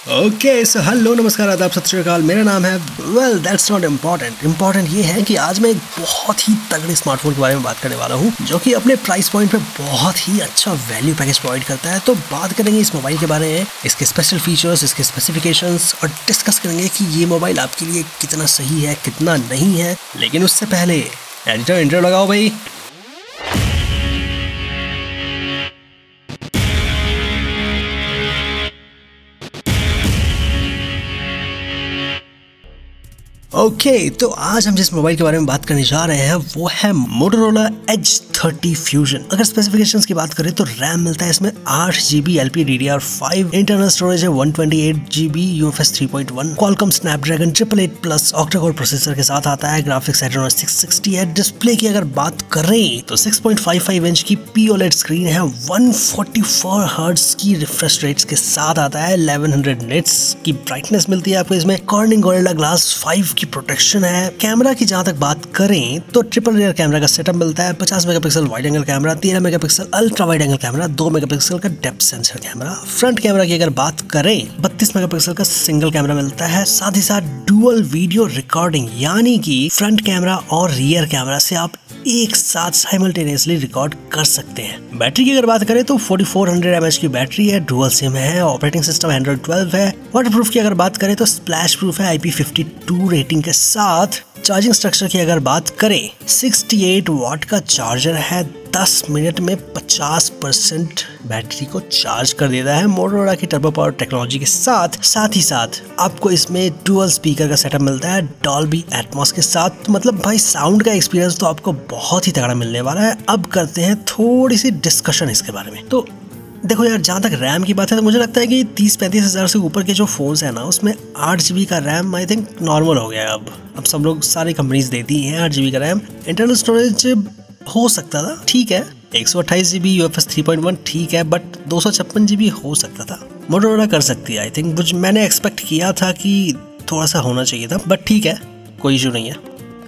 Okay so hello नमस्कार, आदाब, सत श्रीकाल मेरा नाम है well that's not important important ये है कि आज मैं एक बहुत ही तगड़े स्मार्टफ़ोन के बारे में बात करने वाला हूँ, जो कि अपने प्राइस पॉइंट पे बहुत ही अच्छा वैल्यू पैकेज प्रोवाइड करता है। तो बात करेंगे इस मोबाइल के बारे में, इसके स्पेशल फीचर्स इसके स्पेसिफिकेशन और डिस्कस करेंगे कि ये मोबाइल आपके लिए कितना सही है, कितना नहीं है। लेकिन उससे पहले एडिटर इंटर लगाओ भाई। ओके okay, तो आज हम जिस मोबाइल के बारे में बात करने जा रहे हैं वो है मोटोरोला एच थर्टी फ्यूजन अगर स्पेसिफिकेशंस की बात करें तो रैम मिलता है इसमें आठ GB L P D D R five internal storage है one twenty eight GB U F S three point one Qualcomm Snapdragon triple eight plus octacore processor के साथ आता है ग्राफिक्स एड्रेनो सिक्स सिक्सटी है। डिस्प्ले की अगर बात करें तो six point five five inch की पी ओलेट स्क्रीन है वन फोर्टी फोर हर्ट्स की रिफ्रेश रेट्स के साथ आता है इलेवन हंड्रेड नेट्स की ब्राइटनेस मिलती है आपको इसमें। कॉर्निंग गोरिल्ला ग्लास फाइव की प्रोटेक्शन है। कैमरा की जहाँ तक बात करें तो ट्रिपल रियर कैमरा का सेटअप मिलता है, पचास मेगापिक्सल वाइड एंगल कैमरा तेरह megapixel ultra wide angle camera, दो मेगापिक्सल का depth sensor camera. Front camera की अगर बात करें, बत्तीस मेगापिक्सल का सिंगल कैमरा मिलता है, साथ ही साथ डुअल वीडियो रिकॉर्डिंग यानी कि फ्रंट कैमरा और रियर कैमरा से आप एक साथ साइमल्टेनियसली रिकॉर्ड कर सकते हैं। बैटरी की अगर बात करें तो 4400 mAh की बैटरी है डुअल सिम है ऑपरेटिंग सिस्टम एंड्रॉइड 12 है। वाटरप्रूफ की अगर बात करें तो स्प्लैश प्रूफ है IP52 रेटिंग के साथ। चार्जिंग स्ट्रक्चर की अगर बात करें 68 वाट का चार्जर है 10 मिनट में 50 परसेंट बैटरी को चार्ज कर देता है मोटरोला की टर्बो पावर टेक्नोलॉजी के साथ साथ ही साथ आपको इसमें डुअल स्पीकर का सेटअप मिलता है डॉल्बी एटमॉस के साथ। तो मतलब भाई साउंड का एक्सपीरियंस तो आपको बहुत ही तगड़ा मिलने वाला है। अब करते हैं थोड़ी सी डिस्कशन इसके बारे में। तो देखो यार, जहाँ तक रैम की बात है तो मुझे लगता है कि तीस पैंतीस हज़ार से ऊपर के जो फ़ोन्स हैं ना, उसमें आठ जी का रैम आई थिंक नॉर्मल हो गया है अब। अब सब लोग, सारी कंपनीज़ देती हैं आठ जी का रैम इंटरनल स्टोरेज हो सकता था, ठीक है। एक सौ अट्ठाईस G B U F S three point one ठीक है बट दो सौ छप्पन जी बी हो सकता था। मोटोरोला कर सकती है आई थिंक मैंने एक्सपेक्ट किया था कि थोड़ा सा होना चाहिए था बट ठीक है, कोई इशू नहीं है।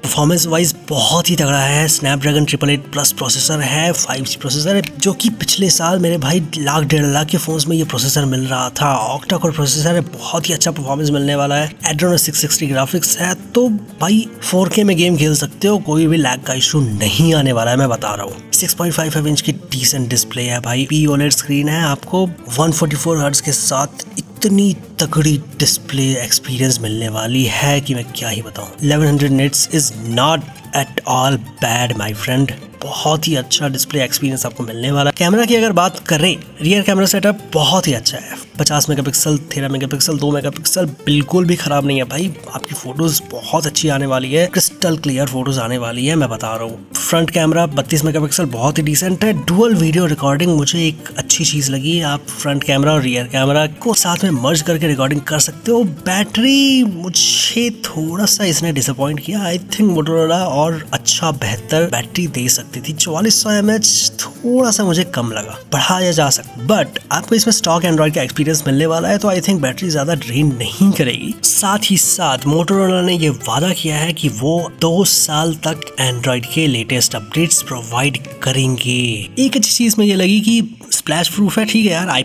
परफॉर्मेंस वाइज बहुत ही तगड़ा है। Snapdragon triple eight plus processor है फाइव जी प्रोसेसर है, जो कि पिछले साल मेरे भाई लाख डेढ़ लाख के फोन्स में ये प्रोसेसर मिल रहा था। ऑक्टा कोर प्रोसेसर है, बहुत ही अच्छा परफॉर्मेंस मिलने वाला है। एड्रोनो सिक्स सिक्सटी ग्राफिक्स है तो भाई फोर के में गेम खेल सकते हो, कोई भी लैग का इशू नहीं आने वाला है, मैं बता रहा हूँ। सिक्स पॉइंट फाइव इंच की डिसेंट डिस्प्ले है भाई। पी ओलेट स्क्रीन है, आपको वन फोर्टी फोर के साथ इतनी तगड़ी डिस्प्ले एक्सपीरियंस मिलने वाली है कि मैं क्या ही बताऊँ। 1100 nits is not at all bad my friend बहुत ही अच्छा डिस्प्ले एक्सपीरियंस आपको मिलने वाला कैमरा की अगर बात करें रियर कैमरा सेटअप बहुत ही अच्छा है। पचास मेगापिक्सल तेरह मेगापिक्सल दो मेगापिक्सल बिल्कुल भी खराब नहीं है भाई। आपकी फ़ोटोज़ बहुत अच्छी आने वाली है। क्रिस्टल क्लियर फ़ोटोज़ आने वाली है, मैं बता रहा हूँ। फ्रंट कैमरा बत्तीस मेगापिक्सल बहुत ही डिसेंट है। डुअल वीडियो रिकॉर्डिंग मुझे एक अच्छी चीज़ लगी आप फ्रंट कैमरा और रियर कैमरा को साथ में मर्ज करके रिकॉर्डिंग कर सकते हो। बैटरी मुझे थोड़ा सा इसने डिसअपॉइंट किया। आई थिंक मोटोरोला और अच्छा बेहतर बैटरी दे सकते सकती थी। चौवालीस सौ एम थोड़ा सा मुझे कम लगा। बढ़ाया जा सकता बट आपको इसमें स्टॉक एंड्रॉइड का एक्सपीरियंस मिलने वाला है तो आई थिंक बैटरी ज़्यादा ड्रेन नहीं करेगी। साथ ही साथ मोटोरोला ने ये वादा किया है कि वो दो साल तक एंड्रॉइड के लेटेस्ट अपडेट्स प्रोवाइड करेंगे। एक अच्छी चीज़ में ये लगी कि स्प्लैश प्रूफ है, ठीक है यार आई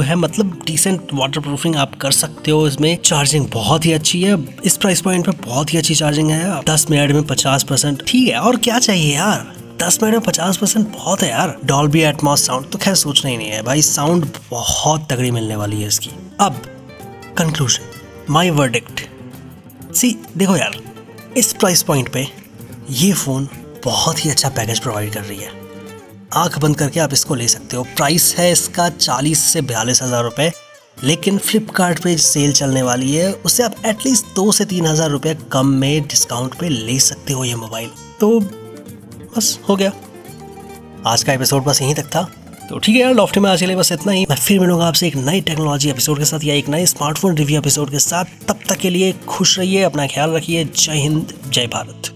है मतलब डिसेंट वाटर प्रूफिंग आप कर सकते हो इसमें। चार्जिंग बहुत ही अच्छी है, इस प्राइस पॉइंट पे बहुत ही अच्छी चार्जिंग है, दस मिनट में पचास परसेंट ठीक है, और क्या चाहिए यार? दस मिनट में पचास परसेंट बहुत है यार। डॉल्बी एटमॉस साउंड तो खैर सोचना ही नहीं है भाई साउंड बहुत तगड़ी मिलने वाली है इसकी। अब कंक्लूजन माई वर्डिक्ट सी देखो यार, इस प्राइस पॉइंट पे ये फ़ोन बहुत ही अच्छा पैकेज प्रोवाइड कर रही है। आँख बंद करके आप इसको ले सकते हो। प्राइस है इसका चालीस से बयालीस हज़ार रुपये लेकिन फ्लिपकार्ट सेल चलने वाली है उससे आप एटलीस्ट दो से तीन हज़ार रुपये कम में डिस्काउंट पे ले सकते हो ये मोबाइल तो बस हो गया। आज का एपिसोड बस यहीं तक था। तो ठीक है यार, लॉफ्ट में आज के लिए बस इतना ही। मैं फिर मिलूँगा आपसे एक नई टेक्नोलॉजी एपिसोड के साथ या एक नए स्मार्टफ़ोन रिव्यू एपिसोड के साथ। तब तक के लिए खुश रहिए, अपना ख्याल रखिए। जय हिंद, जय भारत।